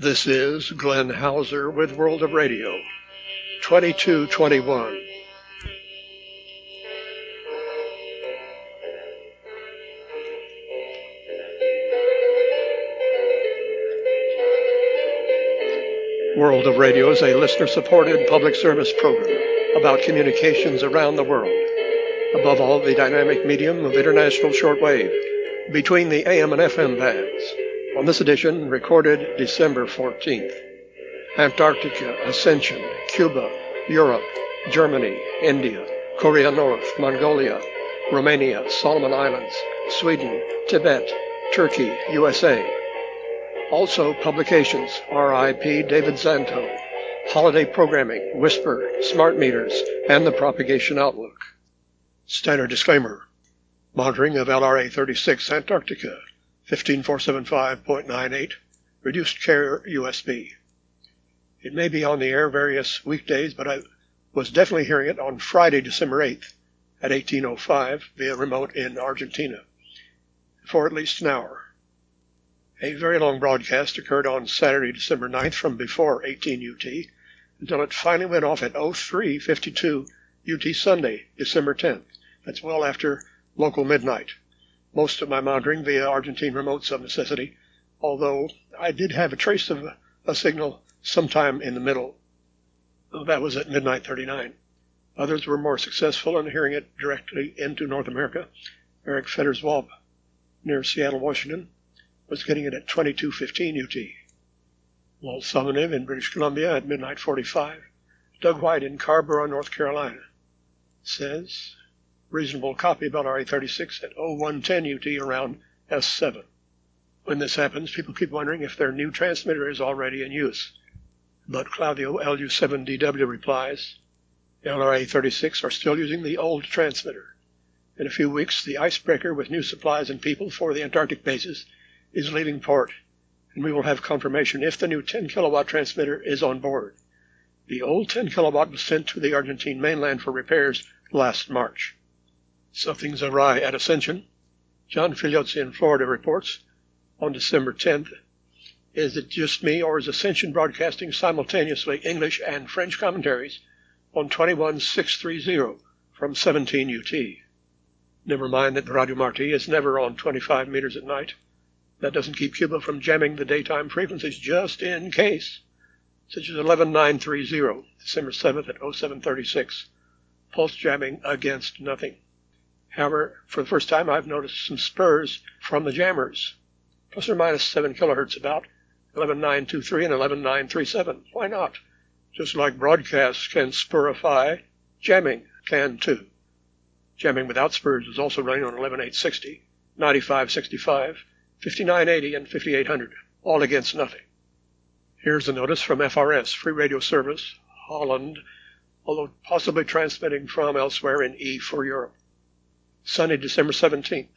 This is Glenn Hauser with World of Radio, 2221. World of Radio is a listener supported public service program about communications around the world. Above all, the dynamic medium of international shortwave between the AM and FM bands. On this edition, recorded December 14th. Antarctica, Ascension, Cuba, Europe, Germany, India, Korea North, Mongolia, Romania, Solomon Islands, Sweden, Tibet, Turkey, USA. Also publications, RIP David Zanto, holiday programming, Whisper, Smart Meters, and the Propagation Outlook. Standard disclaimer. Monitoring of LRA 36 Antarctica 15475.98 reduced care USB. It may be on the air various weekdays, but I was definitely hearing it on Friday, December 8th at 1805 via remote in Argentina for at least an hour. A very long broadcast occurred on Saturday, December 9th from before 18 UT until it finally went off at 0352 UT Sunday, December 10th. That's well after local midnight. Most of my monitoring via Argentine remotes of necessity, although I did have a trace of a signal sometime in the middle. That was at midnight 39. Others were more successful in hearing it directly into North America. Eric Fetters Walp near Seattle, Washington, was getting it at 2215 UT. Walt Salmaniw in British Columbia at midnight 45. Doug White in Carrboro, North Carolina, says reasonable copy about RA36 at 0110 UT around S7. When this happens, people keep wondering if their new transmitter is already in use. But Claudio LU7DW replies, LRA36 are still using the old transmitter. In a few weeks, the icebreaker with new supplies and people for the Antarctic bases is leaving port, and we will have confirmation if the new 10 kilowatt transmitter is on board. The old 10 kilowatt was sent to the Argentine mainland for repairs last March. Something's awry at Ascension. John Filiozzi in Florida reports on December 10th. Is it just me, or is Ascension broadcasting simultaneously English and French commentaries on 21630 from 17 UT? Never mind that Radio Marti is never on 25 meters at night. That doesn't keep Cuba from jamming the daytime frequencies just in case, such as 11930, December 7th at 0736. Pulse jamming against nothing. However, for the first time, I've noticed some spurs from the jammers, plus or minus 7 kilohertz about 11923 and 11937. Why not? Just like broadcasts can spurify, jamming can too. Jamming without spurs is also running on 11860, 9565, 5980, and 5800, all against nothing. Here's a notice from FRS, Free Radio Service, Holland, although possibly transmitting from elsewhere in E for Europe. Sunday, December 17th.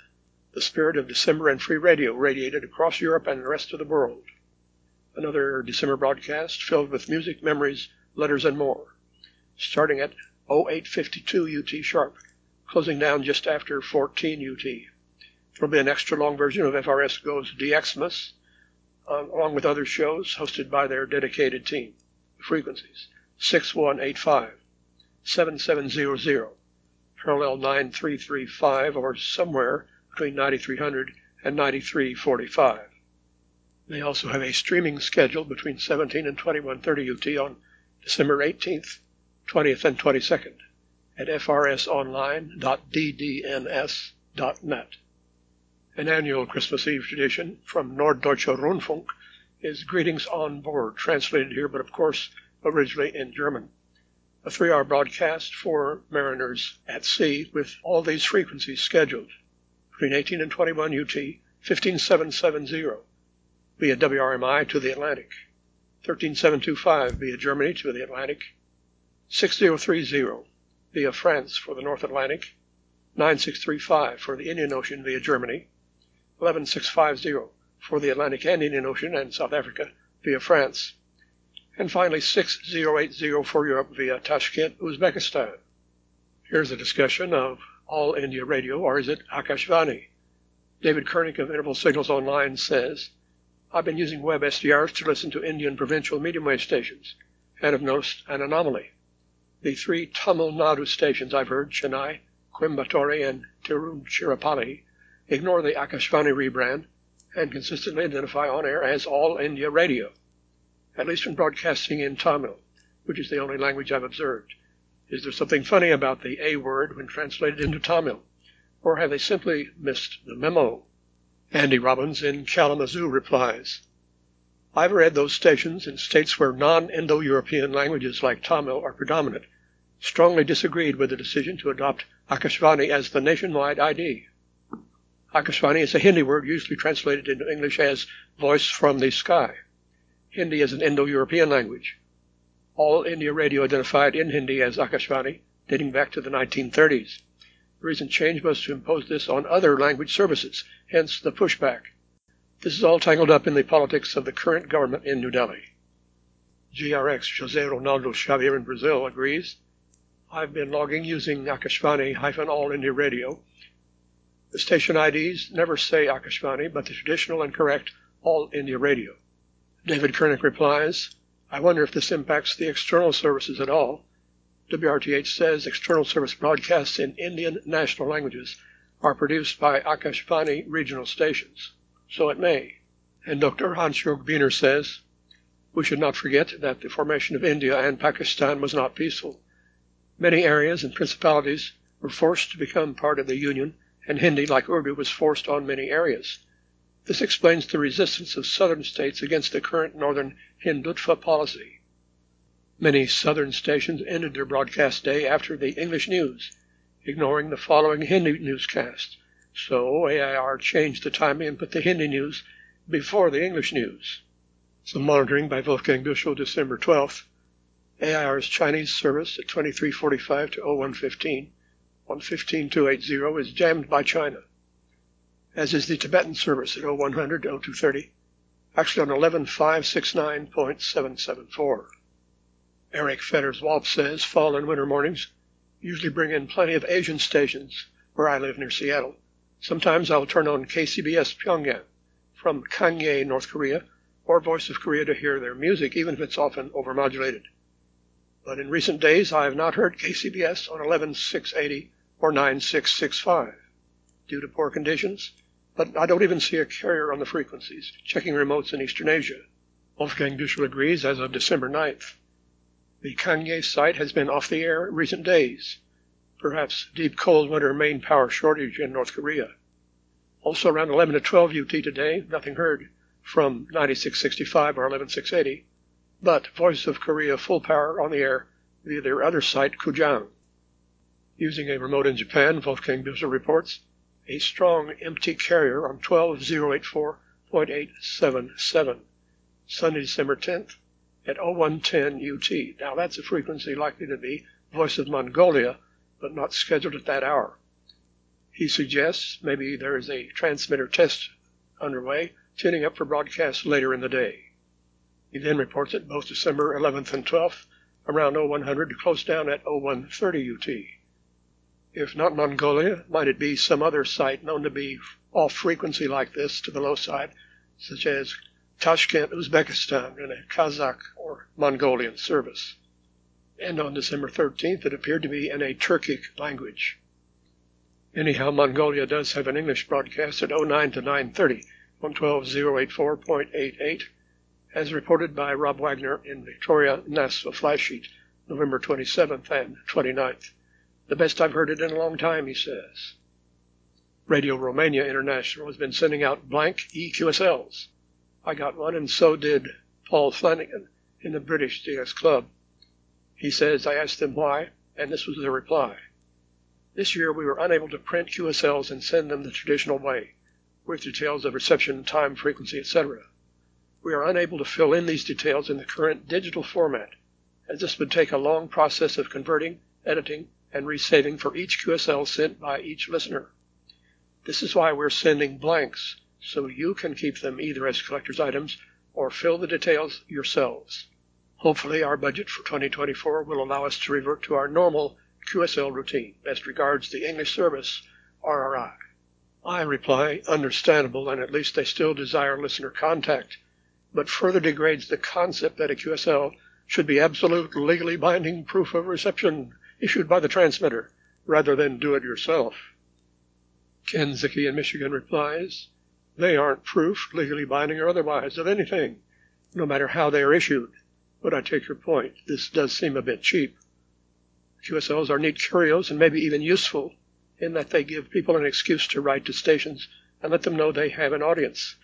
The spirit of December and free radio radiated across Europe and the rest of the world. Another December broadcast filled with music, memories, letters, and more. Starting at 0852 UT sharp, closing down just after 14 UT. There'll be an extra long version of FRS Goes DXmas, uh, along with other shows hosted by their dedicated team. The frequencies 6185, 7700, parallel 9335 or somewhere between 9300 and 9345. They also have a streaming schedule between 17 and 2130 UT on December 18th, 20th, and 22nd at frsonline.ddns.net. An annual Christmas Eve tradition from Norddeutscher Rundfunk is Greetings on Board, translated here, but of course originally in German a three hour broadcast for mariners at sea with all these frequencies scheduled between 18 and 21 UT 15770 via WRMI to the Atlantic, 13725 via Germany to the Atlantic, 6030 via France for the North Atlantic, 9635 for the Indian Ocean via Germany, 11650 for the Atlantic and Indian Ocean and South Africa via France, and finally 6080 for Europe via Tashkent, Uzbekistan. Here's a discussion of All India Radio, or is it Akashvani? David Kernick of Interval Signals Online says, I've been using web SDRs to listen to Indian provincial medium wave stations and have noticed an anomaly. The three Tamil Nadu stations I've heard, Chennai, Coimbatore, and Tiruchirappalli, ignore the Akashvani rebrand and consistently identify on air as All India Radio, at least when broadcasting in Tamil, which is the only language I've observed. Is there something funny about the A word when translated into Tamil? Or have they simply missed the memo? Andy Robbins in Kalamazoo replies, I've read those stations in states where non-Indo-European languages like Tamil are predominant, strongly disagreed with the decision to adopt Akashvani as the nationwide ID. Akashvani is a Hindi word usually translated into English as voice from the sky. Hindi is an Indo-European language. All India radio identified in Hindi as Akashvani, dating back to the 1930s. The recent change was to impose this on other language services, hence the pushback. This is all tangled up in the politics of the current government in New Delhi. JRX Jose Ronaldo Xavier in Brazil agrees. I've been logging using Akashvani-All India Radio. The station IDs never say Akashvani, but the traditional and correct All India Radio. David Kernick replies, I wonder if this impacts the external services at all. WRTH says external service broadcasts in Indian national languages are produced by Akashvani regional stations. So it may. And Dr. Hans-Jörg Biener says, we should not forget that the formation of India and Pakistan was not peaceful. Many areas and principalities were forced to become part of the Union, and Hindi, like Urdu, was forced on many areas. This explains the resistance of southern states against the current northern Hindutva policy. Many southern stations ended their broadcast day after the English news, ignoring the following Hindi newscast. So AIR changed the timing and put the Hindi news before the English news. Some monitoring by Wolfgang Büschel December 12th. AIR's Chinese service at 2345 to 0115, 115280 is jammed by China, as is the Tibetan service at 0100 to 0230, actually on 11569.774. Eric Fetters Walp says fall and winter mornings usually bring in plenty of Asian stations where I live near Seattle. Sometimes I'll turn on KCBS Pyongyang from Kangye, North Korea, or Voice of Korea to hear their music, even if it's often overmodulated. But in recent days, I have not heard KCBS on 11680 or 9665 due to poor conditions, but I don't even see a carrier on the frequencies, checking remotes in Eastern Asia. Wolfgang Büschel agrees as of December 9th. The Kangye site has been off the air in recent days, perhaps deep cold winter main power shortage in North Korea. Also around 11 to 12 UT today, nothing heard from 9665 or 11680, but Voice of Korea full power on the air via their other site, Kujang. Using a remote in Japan, Wolfgang Büschel reports, a strong MT carrier on 12084.877, Sunday, December 10th, at 0110 UT. Now that's a frequency likely to be Voice of Mongolia, but not scheduled at that hour. He suggests maybe there is a transmitter test underway, tuning up for broadcast later in the day. He then reports that both December 11th and 12th, around 0100 to close down at 0130 UT. If not Mongolia, might it be some other site known to be off frequency like this to the low side, such as Tashkent, Uzbekistan, in a Kazakh or Mongolian service. And on December 13th, it appeared to be in a Turkic language. Anyhow, Mongolia does have an English broadcast at 09 to 930, 112084.88, as reported by Rob Wagner in Victoria NASWA flash sheet, November 27th and 29th. The best I've heard it in a long time, he says. Radio Romania International has been sending out blank EQSLs I got one, and so did Paul Flanagan in the British DX Club. He says I asked them why, and this was their reply. This year we were unable to print QSLs and send them the traditional way, with details of reception, time, frequency, etc. We are unable to fill in these details in the current digital format, as this would take a long process of converting, editing, and resaving for each QSL sent by each listener. This is why we're sending blanks so you can keep them either as collector's items or fill the details yourselves. Hopefully, our budget for 2024 will allow us to revert to our normal QSL routine. Best regards, the English Service, RRI. I reply, understandable, and at least they still desire listener contact, but further degrades the concept that a QSL should be absolute, legally binding proof of reception issued by the transmitter, rather than do it yourself. Ken in Michigan replies, they aren't proof, legally binding or otherwise, of anything, no matter how they are issued. But I take your point. This does seem a bit cheap. QSLs are neat curios and maybe even useful in that they give people an excuse to write to stations and let them know they have an audience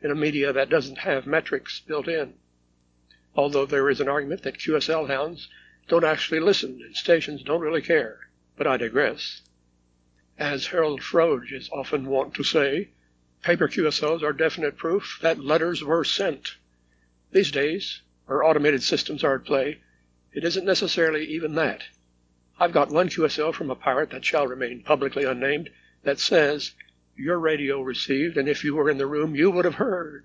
in a media that doesn't have metrics built in. Although there is an argument that QSL hounds don't actually listen and stations don't really care. But I digress. As Harold Frodge is often wont to say, paper QSLs are definite proof that letters were sent. These days, where automated systems are at play, it isn't necessarily even that. I've got one QSL from a pirate that shall remain publicly unnamed that says, Your radio received, and if you were in the room, you would have heard.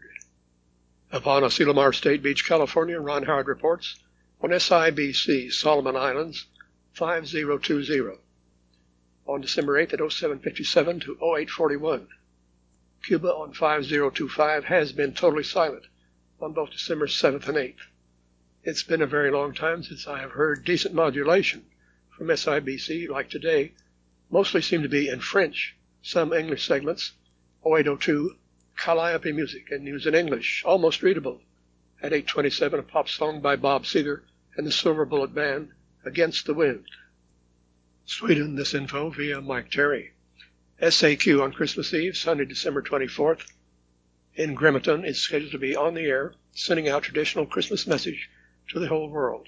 Upon Asilomar State Beach, California, Ron Howard reports, on SIBC, Solomon Islands, 5020. On December 8th at 0757 to 0841. Cuba on 5025 has been totally silent on both December 7th and 8th. It's been a very long time since I have heard decent modulation from SIBC like today mostly seem to be in French, some English segments, 0802, Calliope music and news in English, almost readable. At 827, a pop song by Bob Seger and the Silver Bullet Band, Against the Wind. Sweden, this info via Mike Terry. SAQ on Christmas Eve, Sunday, December 24th. In Grimeton is scheduled to be on the air, sending out traditional Christmas message to the whole world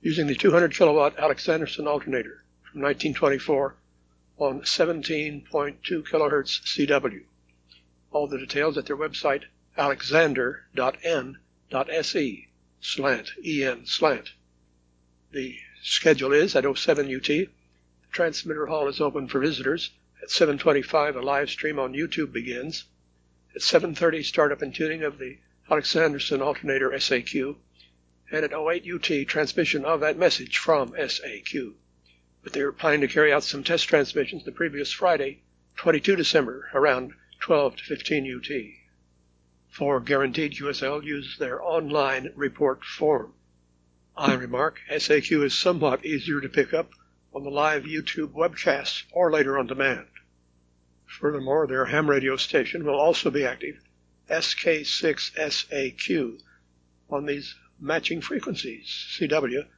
using the 200 kilowatt Alexanderson alternator from 1924 on 17.2 kilohertz CW. All the details at their website alexander.n.se slant en slant. The schedule is at 07 UT. The transmitter hall is open for visitors. At 7:25 a live stream on YouTube begins. At 7:30 startup and tuning of the Alexanderson alternator SAQ and at 08 UT transmission of that message from SAQ. But they were planning to carry out some test transmissions the previous Friday, 22 December, around 12 to 15 UT. For guaranteed QSL, use their online report form. I remark SAQ is somewhat easier to pick up on the live YouTube webcasts or later on demand. Furthermore, their ham radio station will also be active, SK6SAQ, on these matching frequencies CW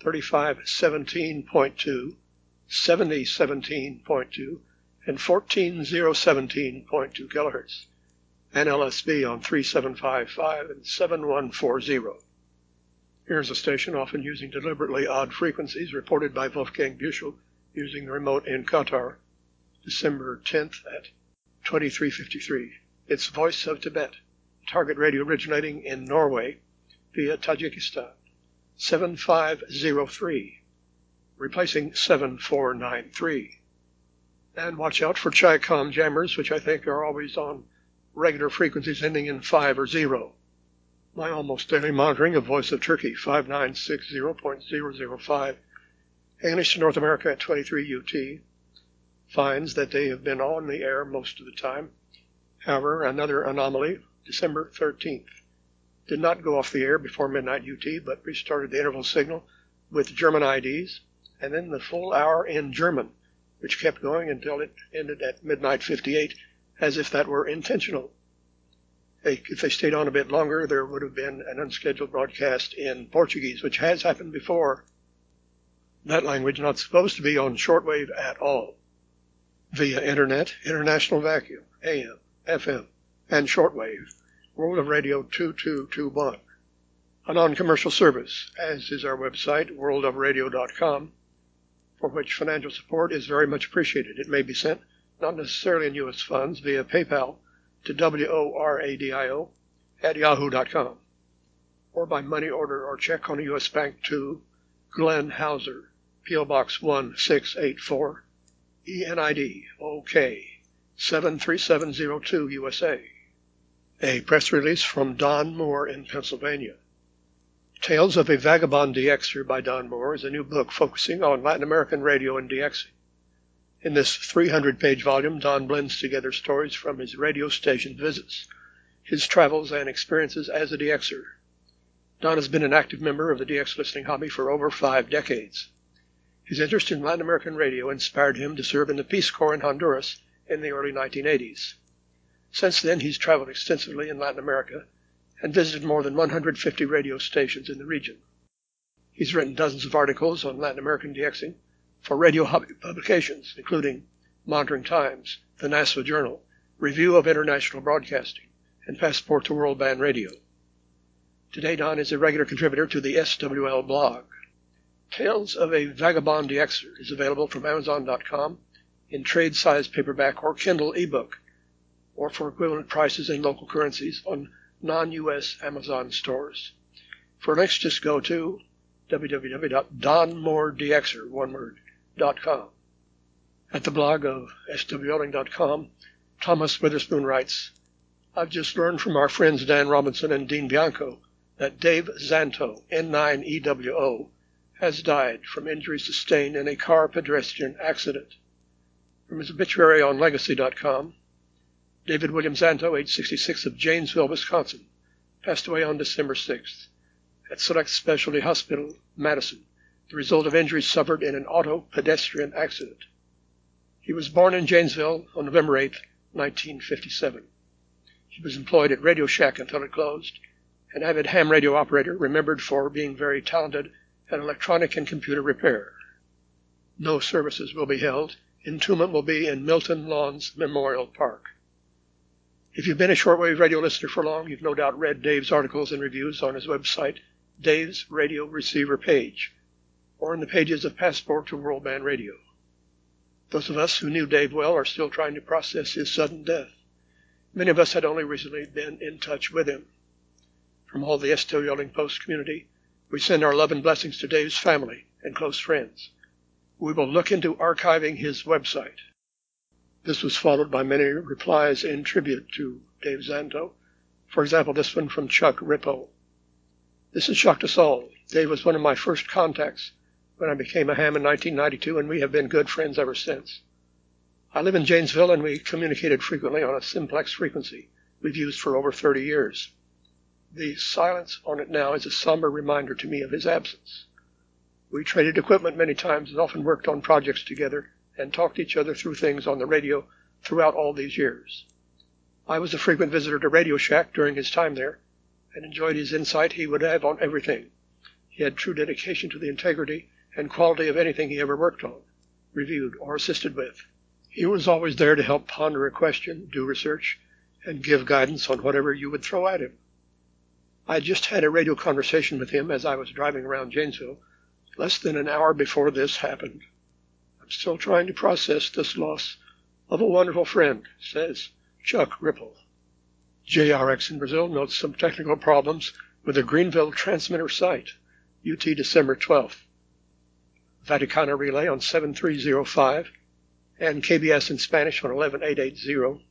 3517.2, 7017.2, and 14017.2 kilohertz, and LSB on 3755 and 7140. Here's a station often using deliberately odd frequencies reported by Wolfgang Büschel using the remote in Qatar, December 10th at 2353. It's Voice of Tibet, target radio originating in Norway via Tajikistan. 7503, replacing 7493. And watch out for Chi-Com jammers, which I think are always on regular frequencies ending in 5 or 0. My almost daily monitoring of Voice of Turkey, 5960.005, English to North America at 23 UT, finds that they have been on the air most of the time. However, another anomaly, December 13th did not go off the air before midnight UT, but restarted the interval signal with German IDs, and then the full hour in German, which kept going until it ended at midnight 58, as if that were intentional. If they stayed on a bit longer, there would have been an unscheduled broadcast in Portuguese, which has happened before. That language not supposed to be on shortwave at all. Via Internet, International Vacuum, AM, FM, and shortwave World of Radio 2221, a non-commercial service, as is our website, worldofradio.com, for which financial support is very much appreciated. It may be sent, not necessarily in U.S. funds, via PayPal to W-O-R-A-D-I-O at yahoo.com, or by money order or check on a U.S. bank to Glenn Hauser, P.O. Box 1684, ENID OK 73702 USA. A press release from Don Moore in Pennsylvania. Tales of a Vagabond DXer by Don Moore is a new book focusing on Latin American radio and DXing. In this 300 page volume, Don blends together stories from his radio station visits, his travels, and experiences as a DXer. Don has been an active member of the DX listening hobby for over five decades. His interest in Latin American radio inspired him to serve in the Peace Corps in Honduras in the early 1980s. Since then, he's traveled extensively in Latin America and visited more than 150 radio stations in the region. He's written dozens of articles on Latin American DXing for radio hobby publications, including Monitoring Times, the NASWA Journal, Review of International Broadcasting, and Passport to World Band Radio. Today, Don is a regular contributor to the SWL blog. Tales of a Vagabond DXer is available from Amazon.com in trade size paperback or Kindle ebook, or for equivalent prices in local currencies on non US Amazon stores. For links, just go to www.donmoredxer, one word, At the blog of swling.com, Thomas Witherspoon writes, I've just learned from our friends Dan Robinson and Dean Bianco that Dave Zanto, N9EWO, has died from injuries sustained in a car pedestrian accident. From his obituary on legacy.com, David William Zanto, age 66, of Janesville, Wisconsin, passed away on December 6th at Select Specialty Hospital, Madison, the result of injuries suffered in an auto pedestrian accident. He was born in Janesville on November 8, 1957. He was employed at Radio Shack until it closed, an avid ham radio operator remembered for being very talented at electronic and computer repair. No services will be held. Entombment will be in Milton Lawns Memorial Park. If you've been a shortwave radio listener for long, you've no doubt read Dave's articles and reviews on his website, Dave's Radio Receiver page or in the pages of Passport to World Band Radio. Those of us who knew Dave well are still trying to process his sudden death. Many of us had only recently been in touch with him. From all the SWLing Post community, we send our love and blessings to Dave's family and close friends. We will look into archiving his website. This was followed by many replies in tribute to Dave Zanto. For example, this one from Chuck Rippo. This has shocked us all. Dave was one of my first contacts when I became a ham in 1992, and we have been good friends ever since. I live in Janesville, and we communicated frequently on a simplex frequency we've used for over 30 years. The silence on it now is a somber reminder to me of his absence. We traded equipment many times and often worked on projects together and talked each other through things on the radio throughout all these years. I was a frequent visitor to Radio Shack during his time there and enjoyed his insight he would have on everything. He had true dedication to the integrity and quality of anything he ever worked on, reviewed, or assisted with. He was always there to help ponder a question, do research, and give guidance on whatever you would throw at him. I just had a radio conversation with him as I was driving around Janesville less than an hour before this happened. I'm still trying to process this loss of a wonderful friend, says Chuck Ripple. JRX in Brazil notes some technical problems with the Greenville transmitter site, UT December 12th. Vaticana Relay on 7305, and KBS in Spanish on 11880,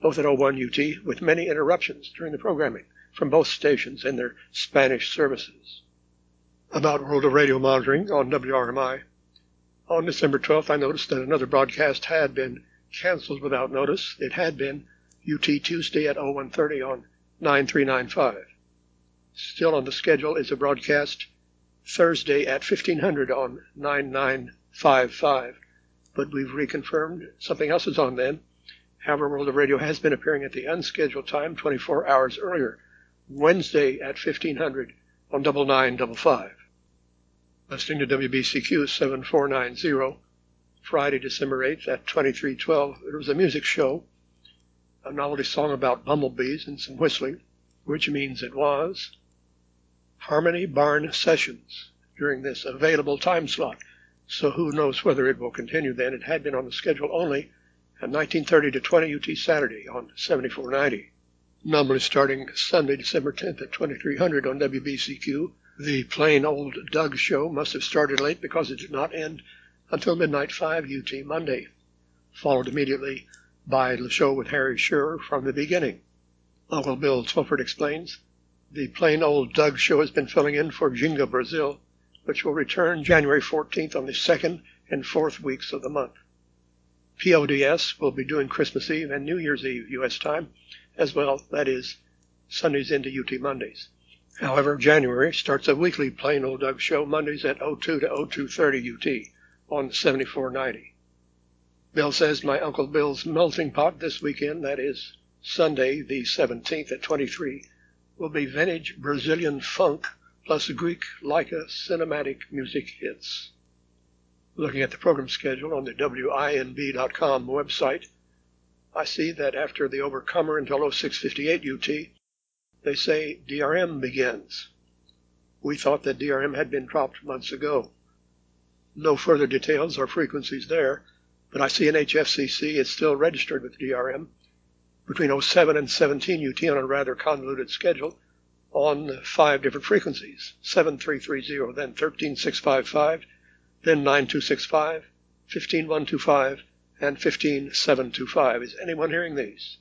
both at 01 UT, with many interruptions during the programming from both stations and their Spanish services. About World of Radio monitoring on WRMI. On December 12th, I noticed that another broadcast had been canceled without notice. It had been UT Tuesday at 0130 on 9395. Still on the schedule is a broadcast Thursday at 1500 on 9955, but we've reconfirmed something else is on then. However, World of Radio has been appearing at the unscheduled time 24 hours earlier, Wednesday at 1500 on 9955. Listening to WBCQ 7490, Friday, December 8th at 2312, there was a music show, a novelty song about bumblebees and some whistling, which means it was Harmony Barn Sessions during this available time slot. So who knows whether it will continue then. It had been on the schedule only at 1930 to 20 UT Saturday on 7490. Normally starting Sunday, December 10th at 2300 on WBCQ. The plain old Doug show must have started late because it did not end until midnight 5 UT Monday, followed immediately by the show with Harry Shearer from the beginning. Uncle Bill Tilford explains the plain old Doug show has been filling in for Ginga Brazil, which will return January 14th on the second and fourth weeks of the month. PODS will be doing Christmas Eve and New Year's Eve U.S. time as well, that is, Sundays into UT Mondays. However, January starts a weekly Plain Old Doug show Mondays at 02 to 0230 UT on 7490. Bill says my Uncle Bill's melting pot this weekend, that is Sunday the 17th at 23, will be vintage Brazilian funk plus Greek Leica cinematic music hits. Looking at the program schedule on the WINB.com website, I see that after the Overcomer until 0658 UT, they say DRM begins. We thought that DRM had been dropped months ago. No further details or frequencies there, but I see in HFCC it's still registered with DRM between 07 and 17 UT on a rather convoluted schedule on five different frequencies 7330, then 13655, then 9265, 15125, and 15725. Is anyone hearing these?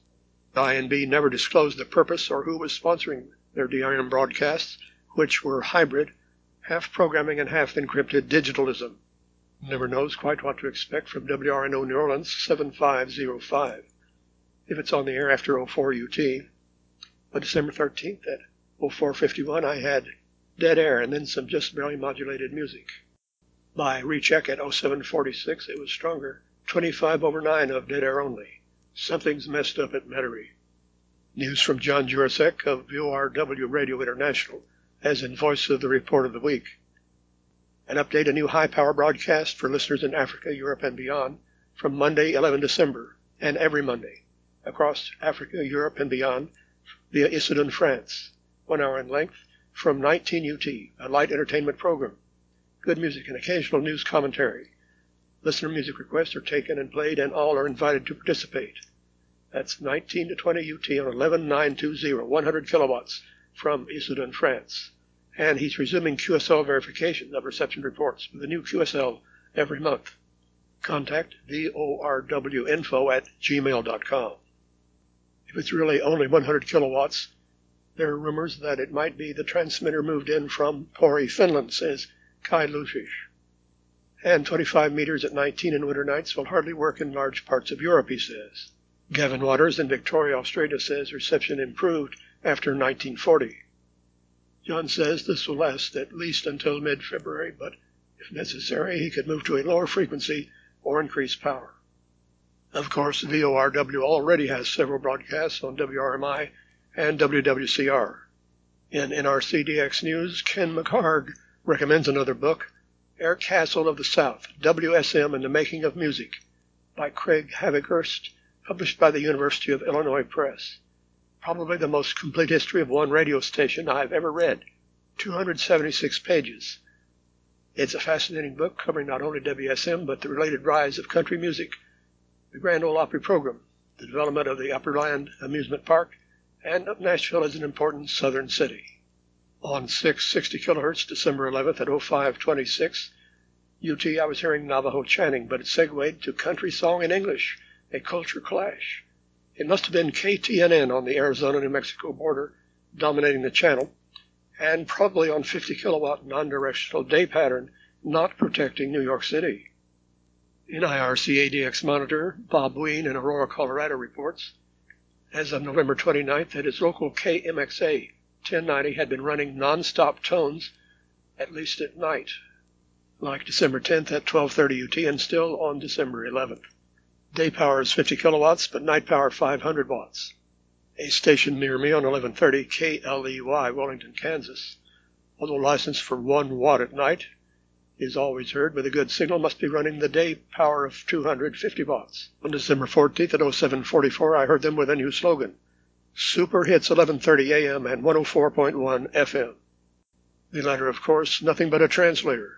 INB never disclosed the purpose or who was sponsoring their DRM broadcasts, which were hybrid, half programming and half encrypted digitalism. Never knows quite what to expect from WRNO New Orleans 7505. If it's on the air after 04 UT, on December 13th at 0451, I had dead air and then some just barely modulated music. By recheck at 0746, it was stronger, 25 over 9 of dead air only. Something's messed up at Metairie. News from John Jurasek of VORW Radio International, as in Voice of the Report of the Week. An update, a new high power broadcast for listeners in Africa, Europe, and beyond from Monday, 11 December, and every Monday across Africa, Europe, and beyond via Issoudun, France, one hour in length from 19 UT, a light entertainment program. Good music and occasional news commentary Listener music requests are taken and played, and all are invited to participate. That's 19 to 20 UT on 11920, 100 kilowatts from Issoudun, France. And he's resuming QSL verification of reception reports with a new QSL every month. Contact vorwinfo at gmail.com. If it's really only 100 kilowatts, there are rumors that it might be the transmitter moved in from Pori, Finland, says Kai Lufish and 25 meters at 19 in winter nights will hardly work in large parts of Europe, he says. Gavin Waters in Victoria, Australia says reception improved after 1940. John says this will last at least until mid February, but if necessary, he could move to a lower frequency or increase power. Of course, VORW already has several broadcasts on WRMI and WWCR. In NRCDX News, Ken McHargue recommends another book, Air Castle of the South, WSM and the Making of Music by Craig Havighurst, published by the University of Illinois Press. Probably the most complete history of one radio station I've ever read. 276 pages. It's a fascinating book covering not only WSM but the related rise of country music, the Grand Ole Opry program, the development of the Opryland Amusement Park, and of Nashville as an important southern city on 660 kilohertz December 11th at 0526 UT I was hearing Navajo chanting, but it segued to country song in English, a culture clash. It must have been KTNN on the Arizona-New Mexico border dominating the channel, and probably on 50 kilowatt non-directional day pattern not protecting New York City. NIRC ADX monitor Bob Ween in Aurora, Colorado reports, as of November 29th, that his local KMXA 1090 had been running non-stop tones, at least at night, like December 10th at 12:30 UT and still on December 11th. Day power is 50 kilowatts, but night power 500 watts. A station near me on 1130 KLEY, Wellington, Kansas, although licensed for 1 watt at night, is always heard with a good signal, must be running the day power of 250 watts. On December 14th at 0744, I heard them with a new slogan. Super Hits 1130 AM and 104.1 FM. The latter, of course, nothing but a translator.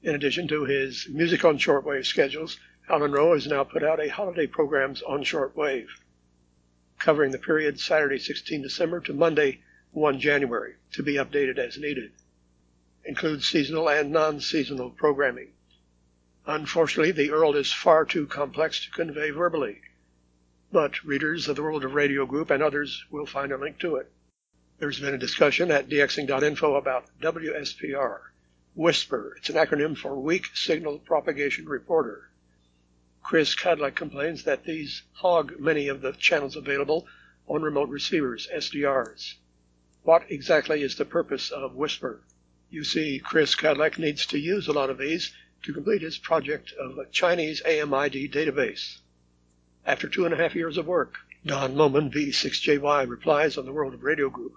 In addition to his music on shortwave schedules, Alan Rowe has now put out a holiday programs on shortwave, covering the period Saturday 16 December to Monday 1 January, to be updated as needed. Includes seasonal and non-seasonal programming. Unfortunately, the URL is far too complex to convey verbally but readers of the World of Radio Group and others will find a link to it. There's been a discussion at dxing.info about WSPR. WHISPER, it's an acronym for Weak Signal Propagation Reporter. Chris Cadillac complains that these hog many of the channels available on remote receivers, SDRs. What exactly is the purpose of WSPR? You see, Chris Cadillac needs to use a lot of these to complete his project of a Chinese AMID database. After two and a half years of work, Don Lohman, V6JY, replies on the World of Radio Group.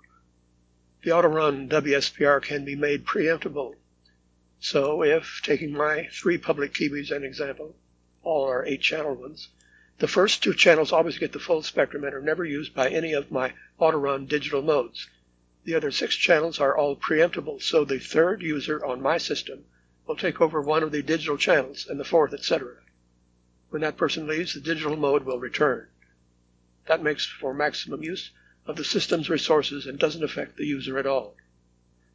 The auto-run WSPR can be made preemptible. So if, taking my three public Kiwis as an example, all are eight-channel ones, the first two channels always get the full spectrum and are never used by any of my auto-run digital modes. The other six channels are all preemptible, so the third user on my system will take over one of the digital channels and the fourth, etc. When that person leaves, the digital mode will return. That makes for maximum use of the system's resources and doesn't affect the user at all.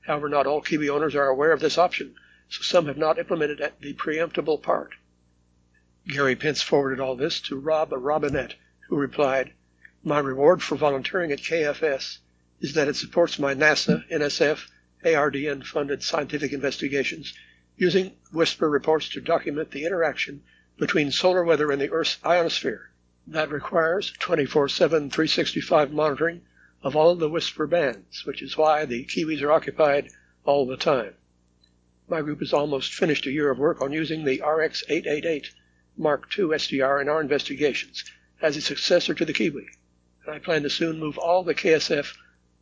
However, not all Kiwi owners are aware of this option, so some have not implemented the preemptible part. Gary Pence forwarded all this to Rob Robinette, who replied, My reward for volunteering at KFS is that it supports my NASA, NSF, ARDN funded scientific investigations using WSPR reports to document the interaction between solar weather and the Earth's ionosphere. That requires 24 7, 365 monitoring of all the whisper bands, which is why the Kiwis are occupied all the time. My group has almost finished a year of work on using the RX 888 Mark II SDR in our investigations as a successor to the Kiwi, and I plan to soon move all the KFS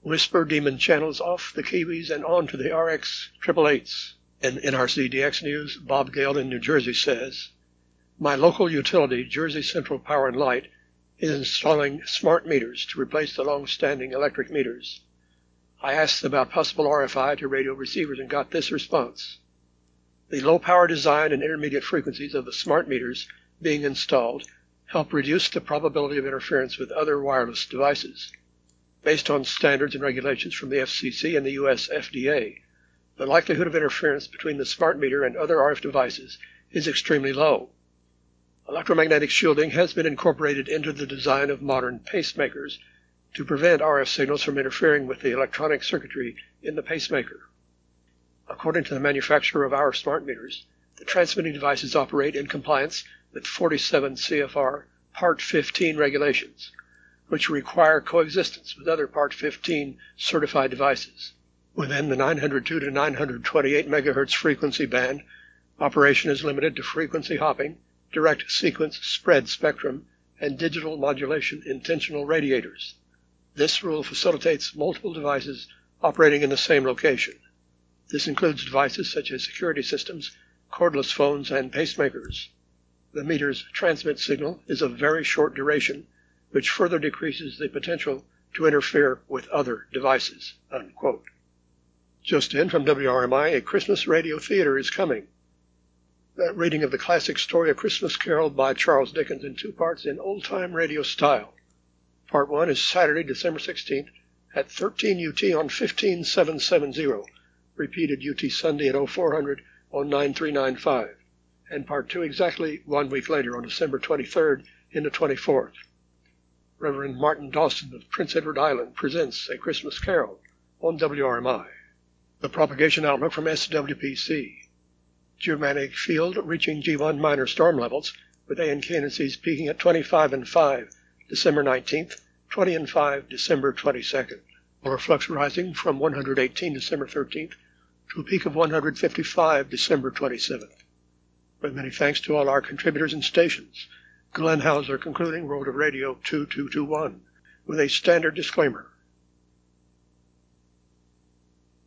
WSPR Demon channels off the Kiwis and on to the RX 888s. In NRCDX News, Bob Gale in New Jersey says, My local utility, Jersey Central Power and Light, is installing smart meters to replace the long-standing electric meters. I asked about possible RFI to radio receivers and got this response. The low power design and intermediate frequencies of the smart meters being installed help reduce the probability of interference with other wireless devices. Based on standards and regulations from the FCC and the US FDA, the likelihood of interference between the smart meter and other RF devices is extremely low. Electromagnetic shielding has been incorporated into the design of modern pacemakers to prevent RF signals from interfering with the electronic circuitry in the pacemaker. According to the manufacturer of our smart meters, the transmitting devices operate in compliance with 47 CFR Part 15 regulations, which require coexistence with other Part 15 certified devices. Within the 902 to 928 MHz frequency band, operation is limited to frequency hopping, direct sequence spread spectrum, and digital modulation intentional radiators. This rule facilitates multiple devices operating in the same location. This includes devices such as security systems, cordless phones, and pacemakers. The meter's transmit signal is of very short duration, which further decreases the potential to interfere with other devices. Unquote. Just in from WRMI, a Christmas radio theater is coming. That reading of the classic story A Christmas Carol by Charles Dickens in two parts in old time radio style. Part 1 is Saturday, December 16th at 13 UT on 15770, repeated UT Sunday at 0400 on 9395, and Part 2 exactly one week later on December 23rd into 24th. Reverend Martin Dawson of Prince Edward Island presents A Christmas Carol on WRMI. The propagation outlook from SWPC. Geomagnetic field reaching G1 minor storm levels, with A and peaking at 25 and 5 December 19th, 20 and 5 December 22nd. Solar flux rising from 118 December 13th to a peak of 155 December 27th. With many thanks to all our contributors and stations, Glenn Hauser concluding World of Radio 2221 with a standard disclaimer.